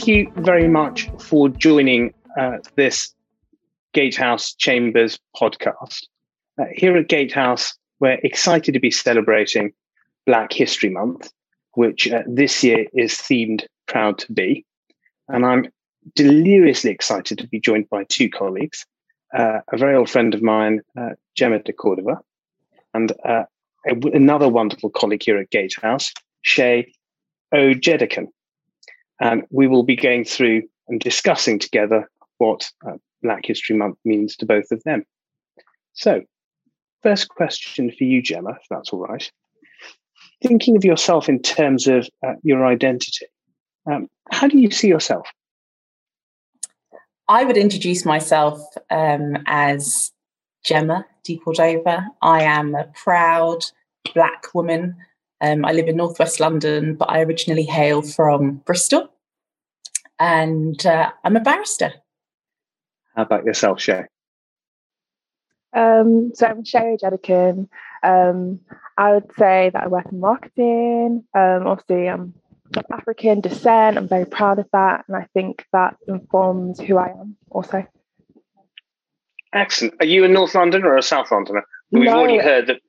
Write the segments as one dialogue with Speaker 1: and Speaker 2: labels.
Speaker 1: Thank you very much for joining uh, this Gatehouse Chambers podcast. Uh, here at Gatehouse, we're excited to be celebrating Black History Month, which uh, this year is themed Proud to Be. And I'm deliriously excited to be joined by two colleagues uh, a very old friend of mine, uh, Gemma de Cordova, and uh, another wonderful colleague here at Gatehouse, Shey Ojedokun. And we will be going through and discussing together what uh, Black History Month means to both of them. So, first question for you, Gemma, if that's all right. Thinking of yourself in terms of uh, your identity, um, how do you see yourself?
Speaker 2: I would introduce myself um, as Gemma de Cordova. I am a proud black woman. Um, I live in northwest London, but I originally hail from Bristol. And uh, I'm a barrister.
Speaker 1: How about yourself, Shey?
Speaker 3: Um, so I'm Shey Ojedokun. Um, I would say that I work in marketing. Um, obviously, I'm of African descent. I'm very proud of that. And I think that informs who I am also.
Speaker 1: Excellent. Are you a North Londoner or a South Londoner? We've
Speaker 3: no,
Speaker 1: already heard that.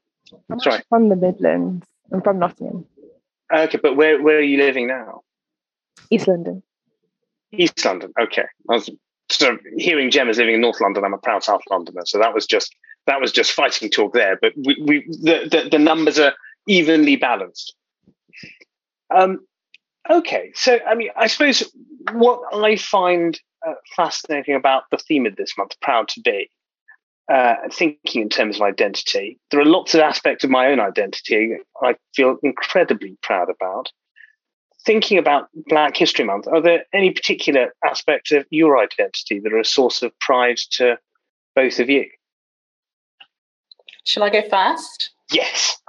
Speaker 3: I'm sorry. from the Midlands. I'm from Nottingham.
Speaker 1: Okay, but where, where are you living now?
Speaker 3: East London.
Speaker 1: East London. Okay. I was sort of hearing Gemma's living in North London. I'm a proud South Londoner, so that was just that was just fighting talk there. But we, we the, the, the numbers are evenly balanced. Um, Okay, so I mean, I suppose what I find uh, fascinating about the theme of this month, Proud to Be, uh, thinking in terms of identity, there are lots of aspects of my own identity I feel incredibly proud about. Thinking about Black History Month, are there any particular aspects of your identity that are a source of pride to both of you?
Speaker 2: Shall I go first?
Speaker 1: Yes.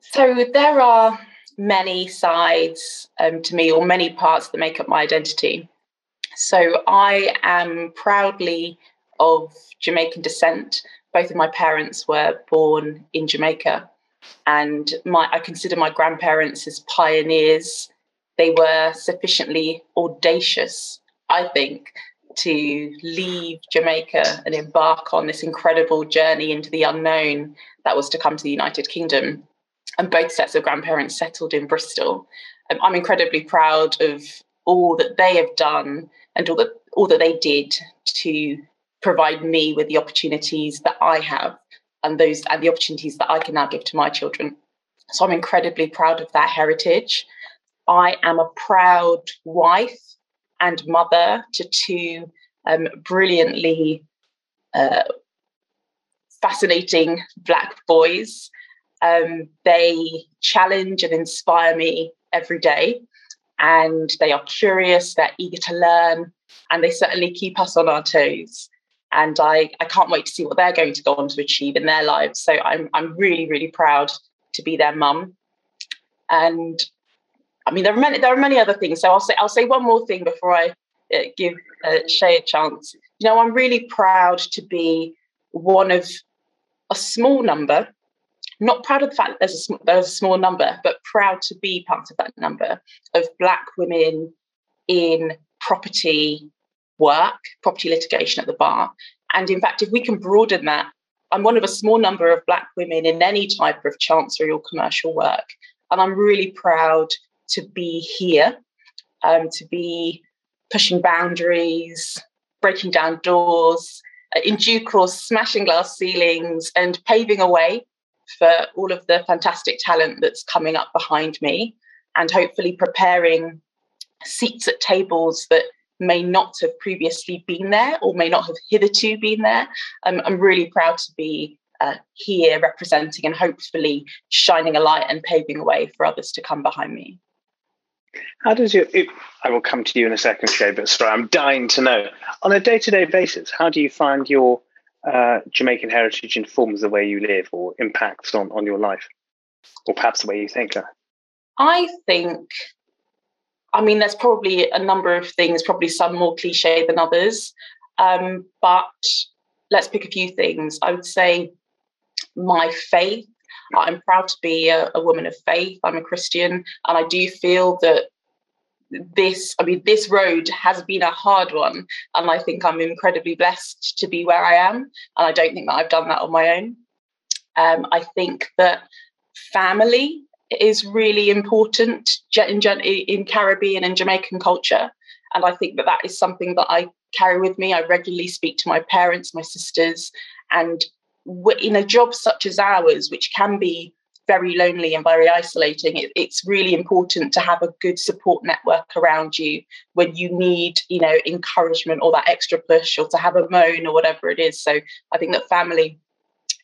Speaker 2: So there are many sides um, to me, or many parts that make up my identity. So I am proudly of Jamaican descent. Both of my parents were born in Jamaica, and my I consider my grandparents as pioneers. They were sufficiently audacious, I think, to leave Jamaica and embark on this incredible journey into the unknown that was to come to the United Kingdom and both sets of grandparents settled in Bristol. Um, I'm incredibly proud of all that they have done and all that all that they did to provide me with the opportunities that I have and those and the opportunities that I can now give to my children. So I'm incredibly proud of that heritage. I am a proud wife and mother to two um, brilliantly uh, fascinating black boys um, they challenge and inspire me every day. And they are curious, they're eager to learn, and they certainly keep us on our toes. And I, I can't wait to see what they're going to go on to achieve in their lives. So I'm, I'm really, really proud to be their mum. And I mean, there are many, there are many other things. So I'll say, I'll say one more thing before I uh, give uh, Shey a chance. You know, I'm really proud to be one of a small number not proud of the fact that there's a, there's a small number, but proud to be part of that number of Black women in property work, property litigation at the bar. And in fact, if we can broaden that, I'm one of a small number of Black women in any type of chancery or commercial work. And I'm really proud to be here, um, to be pushing boundaries, breaking down doors, uh, in due course, smashing glass ceilings and paving a way for all of the fantastic talent that's coming up behind me and hopefully preparing seats at tables that may not have previously been there or may not have hitherto been there. Um, I'm really proud to be uh, here representing and hopefully shining a light and paving a way for others to come behind me.
Speaker 1: How does your, it, I will come to you in a second, Shey, but sorry, I'm dying to know. On a day to day basis, how do you find your uh, Jamaican heritage informs the way you live or impacts on, on your life, or perhaps the way you think?
Speaker 2: I think, I mean, there's probably a number of things, probably some more cliche than others, um, but let's pick a few things. I would say my faith. I'm proud to be a, a woman of faith. I'm a Christian, and I do feel that this i mean this road has been a hard one and i think i'm incredibly blessed to be where i am and i don't think that i've done that on my own um, i think that family is really important in, in caribbean and jamaican culture and i think that that is something that i carry with me i regularly speak to my parents my sisters and in a job such as ours which can be very lonely and very isolating, it, it's really important to have a good support network around you when you need, you know, encouragement or that extra push or to have a moan or whatever it is. So I think that family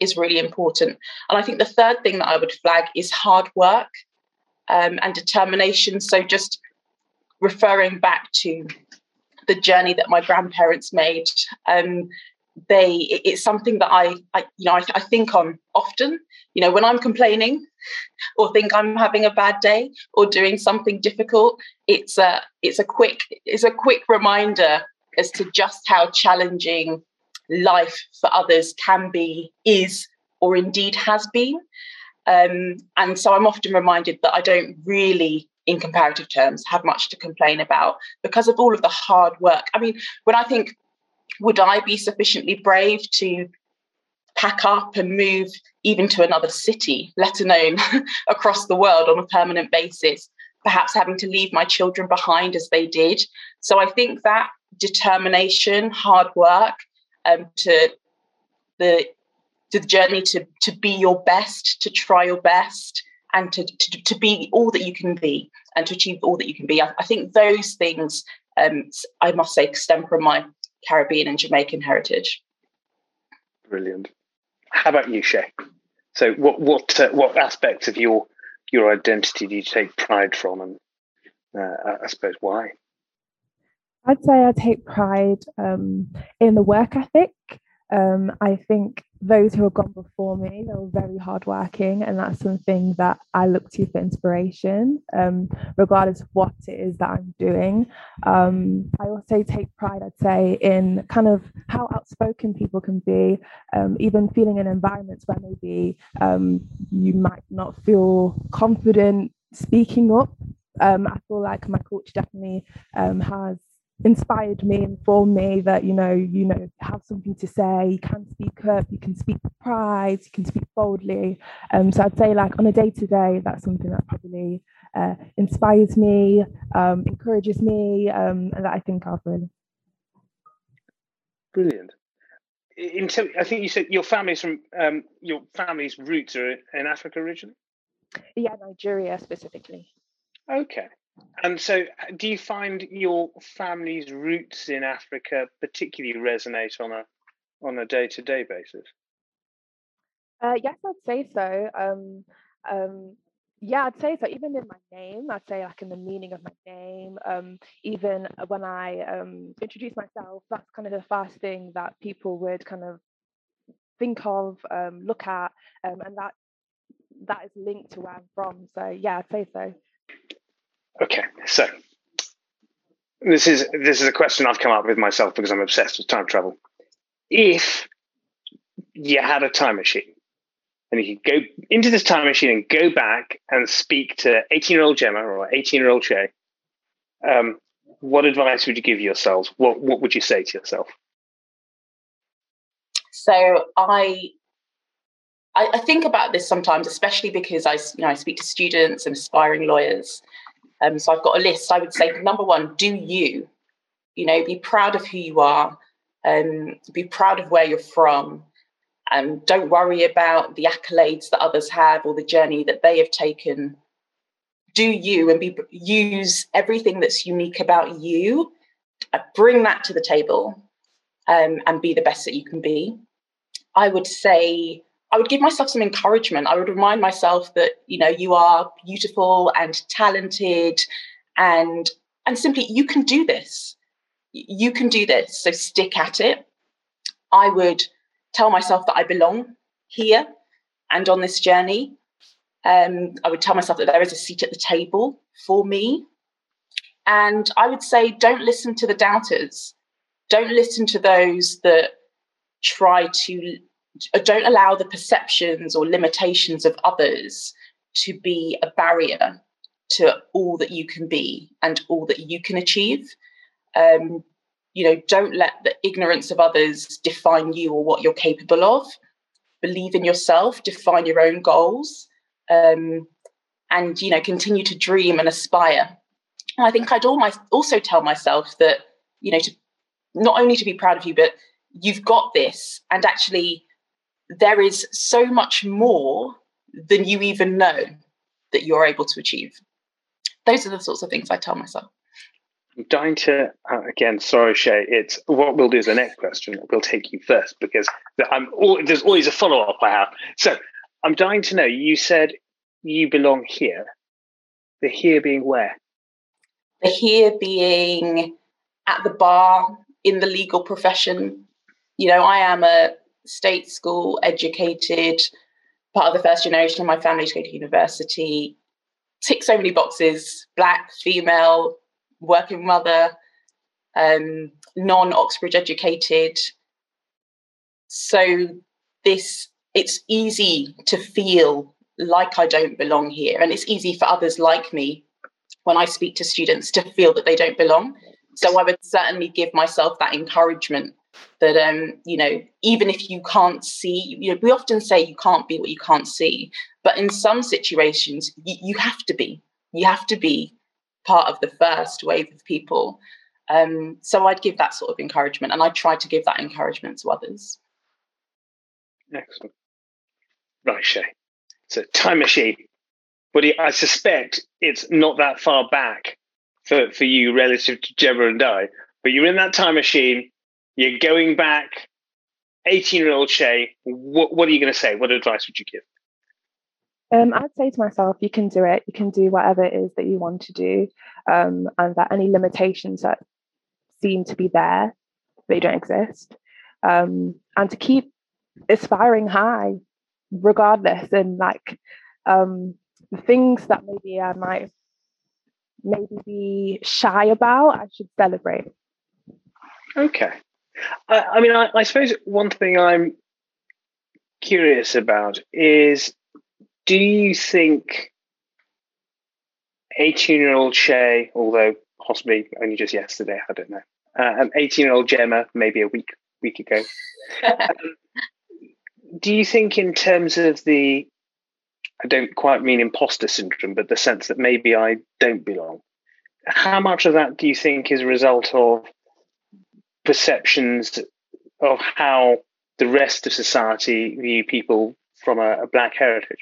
Speaker 2: is really important. And I think the third thing that I would flag is hard work um, and determination. So just referring back to the journey that my grandparents made, um, they it's something that I, I you know I, I, think on often you know when i'm complaining or think i'm having a bad day or doing something difficult it's a it's a quick it's a quick reminder as to just how challenging life for others can be is or indeed has been um, and so i'm often reminded that i don't really in comparative terms have much to complain about because of all of the hard work i mean when i think would I be sufficiently brave to pack up and move even to another city, let alone across the world on a permanent basis, perhaps having to leave my children behind as they did. So I think that determination, hard work, um, to the to the journey to to be your best, to try your best, and to to, to be all that you can be, and to achieve all that you can be. I, I think those things, um, I must say, stem from my Caribbean and Jamaican heritage.
Speaker 1: Brilliant. How about you, Shey? So, what what uh, what aspects of your your identity do you take pride from, and uh, I suppose why?
Speaker 3: I'd say I take pride um, in the work ethic. Um, I think those who have gone before me, they were very hardworking, and that's something that I look to for inspiration, um, regardless of what it is that I'm doing. Um, I also take pride, I'd say, in kind of how outspoken people can be, um, even feeling in environments where maybe um, you might not feel confident speaking up. Um, I feel like my culture definitely has inspired me, informed me that you know, you know, have something to say. You can speak up. You can speak with pride. You can speak boldly. Um, so I'd say, like on a day to day, that's something that probably uh, inspires me, um, encourages me, um, and that I think of really.
Speaker 1: Brilliant. In so, I think you said your family's from um, your family's roots are in Africa originally.
Speaker 3: Yeah, Nigeria specifically.
Speaker 1: Okay. And so, uh, do you find your family's roots in Africa particularly resonate on a on a day to day basis?
Speaker 3: Uh, yes, I'd say so. Um, um, yeah, I'd say so. Even in my name, I'd say like in the meaning of my name. Um, even when I um, introduce myself, that's kind of the first thing that people would kind of think of, um, look at, um, and that that is linked to where I'm from. So yeah, I'd say so.
Speaker 1: Okay, so this is this is a question I've come up with myself because I'm obsessed with time travel. If you had a time machine and you could go into this time machine and go back and speak to 18 year old Gemma or 18 year old Shey, um, what advice would you give yourselves? What what would you say to yourself?
Speaker 2: So I I, think about this sometimes, especially because I, you know, I speak to students and aspiring lawyers, um, so I've got a list. I would say number one, do you, you know, be proud of who you are, um, be proud of where you're from, and don't worry about the accolades that others have or the journey that they have taken. Do you and be use everything that's unique about you, uh, bring that to the table, um, and be the best that you can be. I would say I would give myself some encouragement. I would remind myself that you know you are beautiful and talented, and and simply you can do this. You can do this. So stick at it. I would tell myself that I belong here and on this journey. Um, I would tell myself that there is a seat at the table for me. And I would say, don't listen to the doubters. Don't listen to those that try to don't allow the perceptions or limitations of others to be a barrier to all that you can be and all that you can achieve. Um, you know, don't let the ignorance of others define you or what you're capable of. Believe in yourself, define your own goals, um, and you know, continue to dream and aspire. And I think I'd also tell myself that you know, to not only to be proud of you, but you've got this, and actually, there is so much more than you even know that you're able to achieve. Those are the sorts of things I tell myself.
Speaker 1: I'm dying to uh, again. Sorry, Shey. It's what we'll do is the next question. We'll take you first because I'm. There's always a follow up I have. So I'm dying to know. You said you belong here. The here being where?
Speaker 2: The here being at the bar in the legal profession. You know, I am a state school educated, part of the first generation of my family to go to university, tick so many boxes, black, female, working mother, um, non-Oxbridge educated. So this it's easy to feel like I don't belong here. And it's easy for others like me when I speak to students to feel that they don't belong. So I would certainly give myself that encouragement that um you know even if you can't see you know we often say you can't be what you can't see but in some situations you, you have to be. You have to be part of the first wave of people. Um so i'd give that sort of encouragement and i try to give that encouragement to others.
Speaker 1: Excellent. Right shey. So time machine. But i suspect it's not that far back for, for you relative to gemma and i but you're in that time machine you're going back, 18 year old Shey. What, what are you going to say? What advice would you give?
Speaker 3: Um, I'd say to myself, you can do it. You can do whatever it is that you want to do, um, and that any limitations that seem to be there, they don't exist. Um, and to keep aspiring high, regardless, and like um, the things that maybe I might maybe be shy about, I should celebrate.
Speaker 1: Okay. I, I mean, I, I suppose one thing I'm curious about is do you think 18 year old Shey, although possibly only just yesterday, I don't know, uh, 18 year old Gemma, maybe a week week ago. um, do you think, in terms of the, I don't quite mean imposter syndrome, but the sense that maybe I don't belong, how much of that do you think is a result of perceptions of how the rest of society view people from a, a black heritage?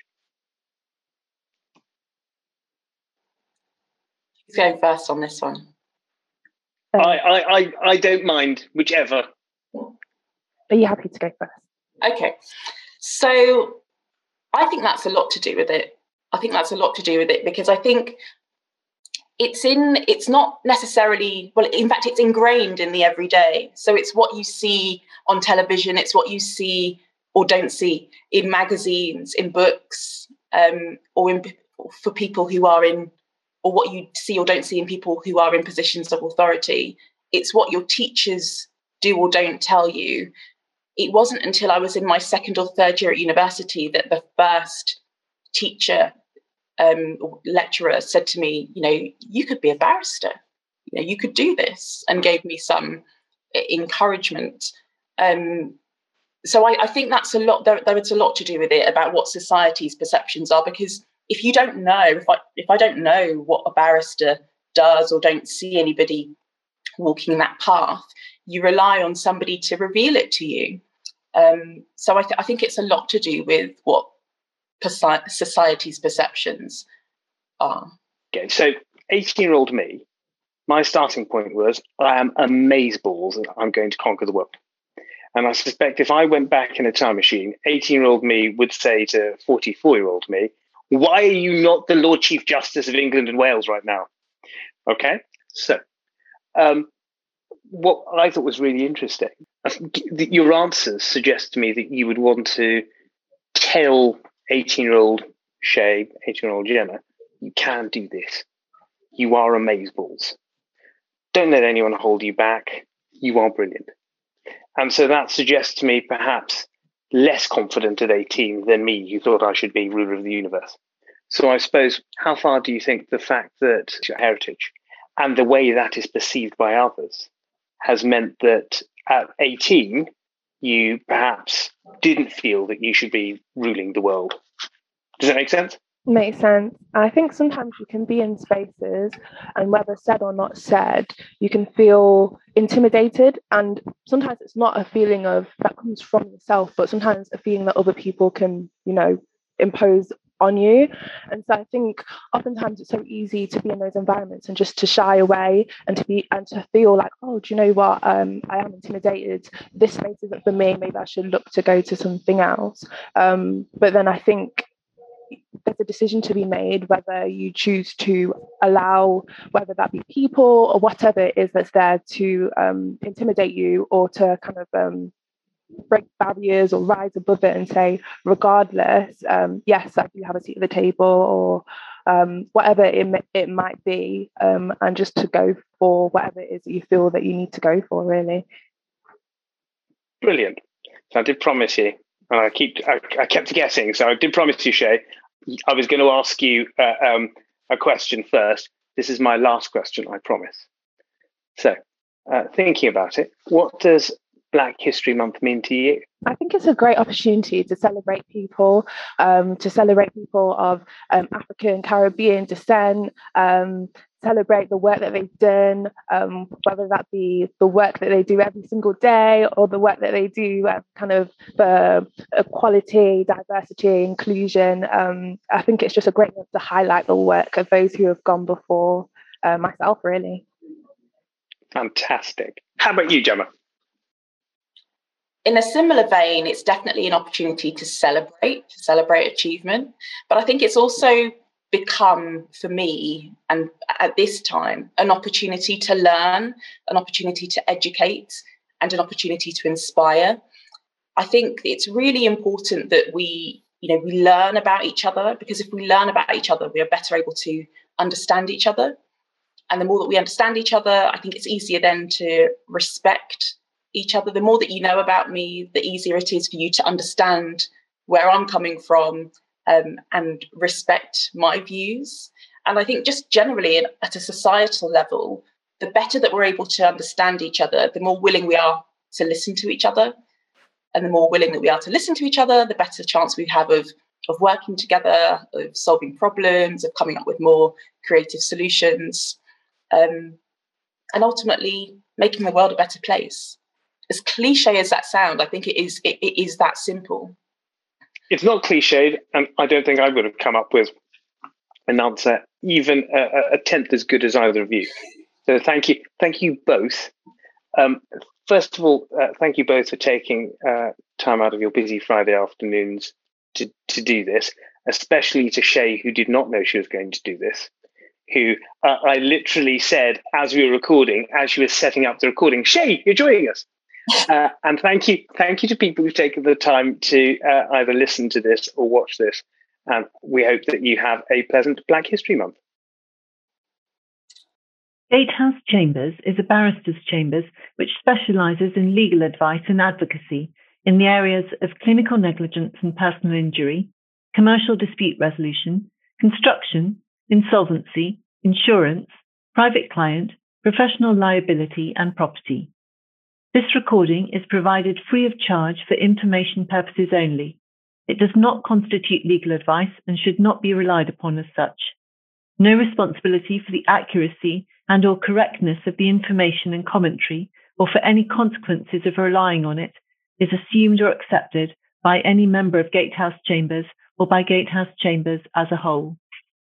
Speaker 2: Who's going first on this one?
Speaker 1: Um, I, I, I, I don't mind, whichever.
Speaker 3: Are you happy to go first?
Speaker 2: Okay. So I think that's a lot to do with it. I think that's a lot to do with it because I think it's in it's not necessarily well in fact it's ingrained in the everyday. So it's what you see on television it's what you see or don't see in magazines in books um, or in for people who are in or what you see or don't see in people who are in positions of authority. It's what your teachers do or don't tell you. It wasn't until i was in my second or third year at university that the first teacher um, lecturer said to me, you know, you could be a barrister, you know, you could do this, and gave me some encouragement. Um, so I, I, think that's a lot. There, there is a lot to do with it about what society's perceptions are. Because if you don't know, if I if I don't know what a barrister does, or don't see anybody walking that path, you rely on somebody to reveal it to you. Um, so I, th- I think it's a lot to do with what society's perceptions are.
Speaker 1: Okay, so 18 year old me, my starting point was I am amazeballs and I'm going to conquer the world. And I suspect if I went back in a time machine, 18 year old me would say to 44 year old me, Why are you not the Lord Chief Justice of England and Wales right now? Okay, so um, what I thought was really interesting, your answers suggest to me that you would want to tell 18 year old Shey, 18 year old Gemma, you can do this. You are amazeballs. Don't let anyone hold you back. You are brilliant. And so that suggests to me perhaps less confident at 18 than me, who thought I should be ruler of the universe. So I suppose, how far do you think the fact that your heritage and the way that is perceived by others has meant that at 18, you perhaps didn't feel that you should be ruling the world? Does that make sense?
Speaker 3: Makes sense. I think sometimes you can be in spaces, and whether said or not said, you can feel intimidated. And sometimes it's not a feeling of that comes from yourself, but sometimes a feeling that other people can, you know, impose on you. And so I think oftentimes it's so easy to be in those environments and just to shy away and to be and to feel like, oh, do you know what? Um, I am intimidated. This space isn't for me. Maybe I should look to go to something else. Um, but then I think there's a decision to be made whether you choose to allow whether that be people or whatever it is that's there to um, intimidate you or to kind of um, break barriers or rise above it and say, regardless, um, yes, I do have a seat at the table or um, whatever it, it might be, um, and just to go for whatever it is that you feel that you need to go for, really.
Speaker 1: Brilliant. So I did promise you, and I keep I, I kept guessing. So I did promise you, Shey. I was going to ask you uh, um, a question first. This is my last question, I promise. So, uh, thinking about it, what does Black History Month mean to you?
Speaker 3: I think it's a great opportunity to celebrate people, um, to celebrate people of um, African Caribbean descent, um, celebrate the work that they've done, um, whether that be the work that they do every single day or the work that they do uh, kind of for equality, diversity, inclusion. Um, I think it's just a great to highlight the work of those who have gone before uh, myself, really.
Speaker 1: Fantastic. How about you, Gemma?
Speaker 2: In a similar vein, it's definitely an opportunity to celebrate, to celebrate achievement. But I think it's also become, for me, and at this time, an opportunity to learn, an opportunity to educate, and an opportunity to inspire. I think it's really important that we, you know, we learn about each other because if we learn about each other, we are better able to understand each other. And the more that we understand each other, I think it's easier then to respect each other. The more that you know about me, the easier it is for you to understand where I'm coming from um, and respect my views. And I think just generally at a societal level, the better that we're able to understand each other, the more willing we are to listen to each other. And the more willing that we are to listen to each other, the better chance we have of, of working together, of solving problems, of coming up with more creative solutions, um, and ultimately making the world a better place as cliche as that sound, I think it is it, it is that simple.
Speaker 1: It's not cliched, and I don't think I would have come up with an answer even a, a tenth as good as either of you. So thank you, thank you both. Um, first of all, uh, thank you both for taking uh, time out of your busy Friday afternoons to to do this. Especially to Shey, who did not know she was going to do this. Who uh, I literally said as we were recording, as she was setting up the recording, Shey, you're joining us. Uh, and thank you, thank you to people who've taken the time to uh, either listen to this or watch this. And we hope that you have a pleasant Black History Month.
Speaker 4: Gatehouse Chambers is a barrister's chambers which specialises in legal advice and advocacy in the areas of clinical negligence and personal injury, commercial dispute resolution, construction, insolvency, insurance, private client, professional liability, and property. This recording is provided free of charge for information purposes only. It does not constitute legal advice and should not be relied upon as such. No responsibility for the accuracy and or correctness of the information and commentary or for any consequences of relying on it is assumed or accepted by any member of Gatehouse Chambers or by Gatehouse Chambers as a whole.